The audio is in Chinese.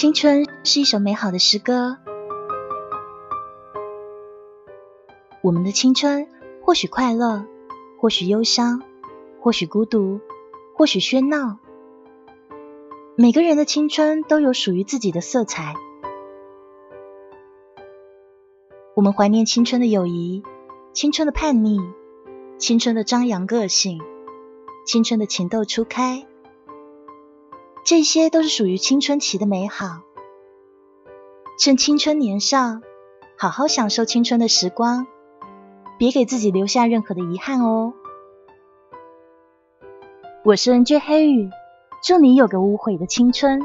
青春是一首美好的诗歌。我们的青春或许快乐，或许忧伤，或许孤独，或许喧闹。每个人的青春都有属于自己的色彩。我们怀念青春的友谊，青春的叛逆，青春的张扬个性，青春的情窦初开。这些都是属于青春期的美好。趁青春年少，好好享受青春的时光，别给自己留下任何的遗憾哦。我是 NJ 黑羽，祝你有个无悔的青春。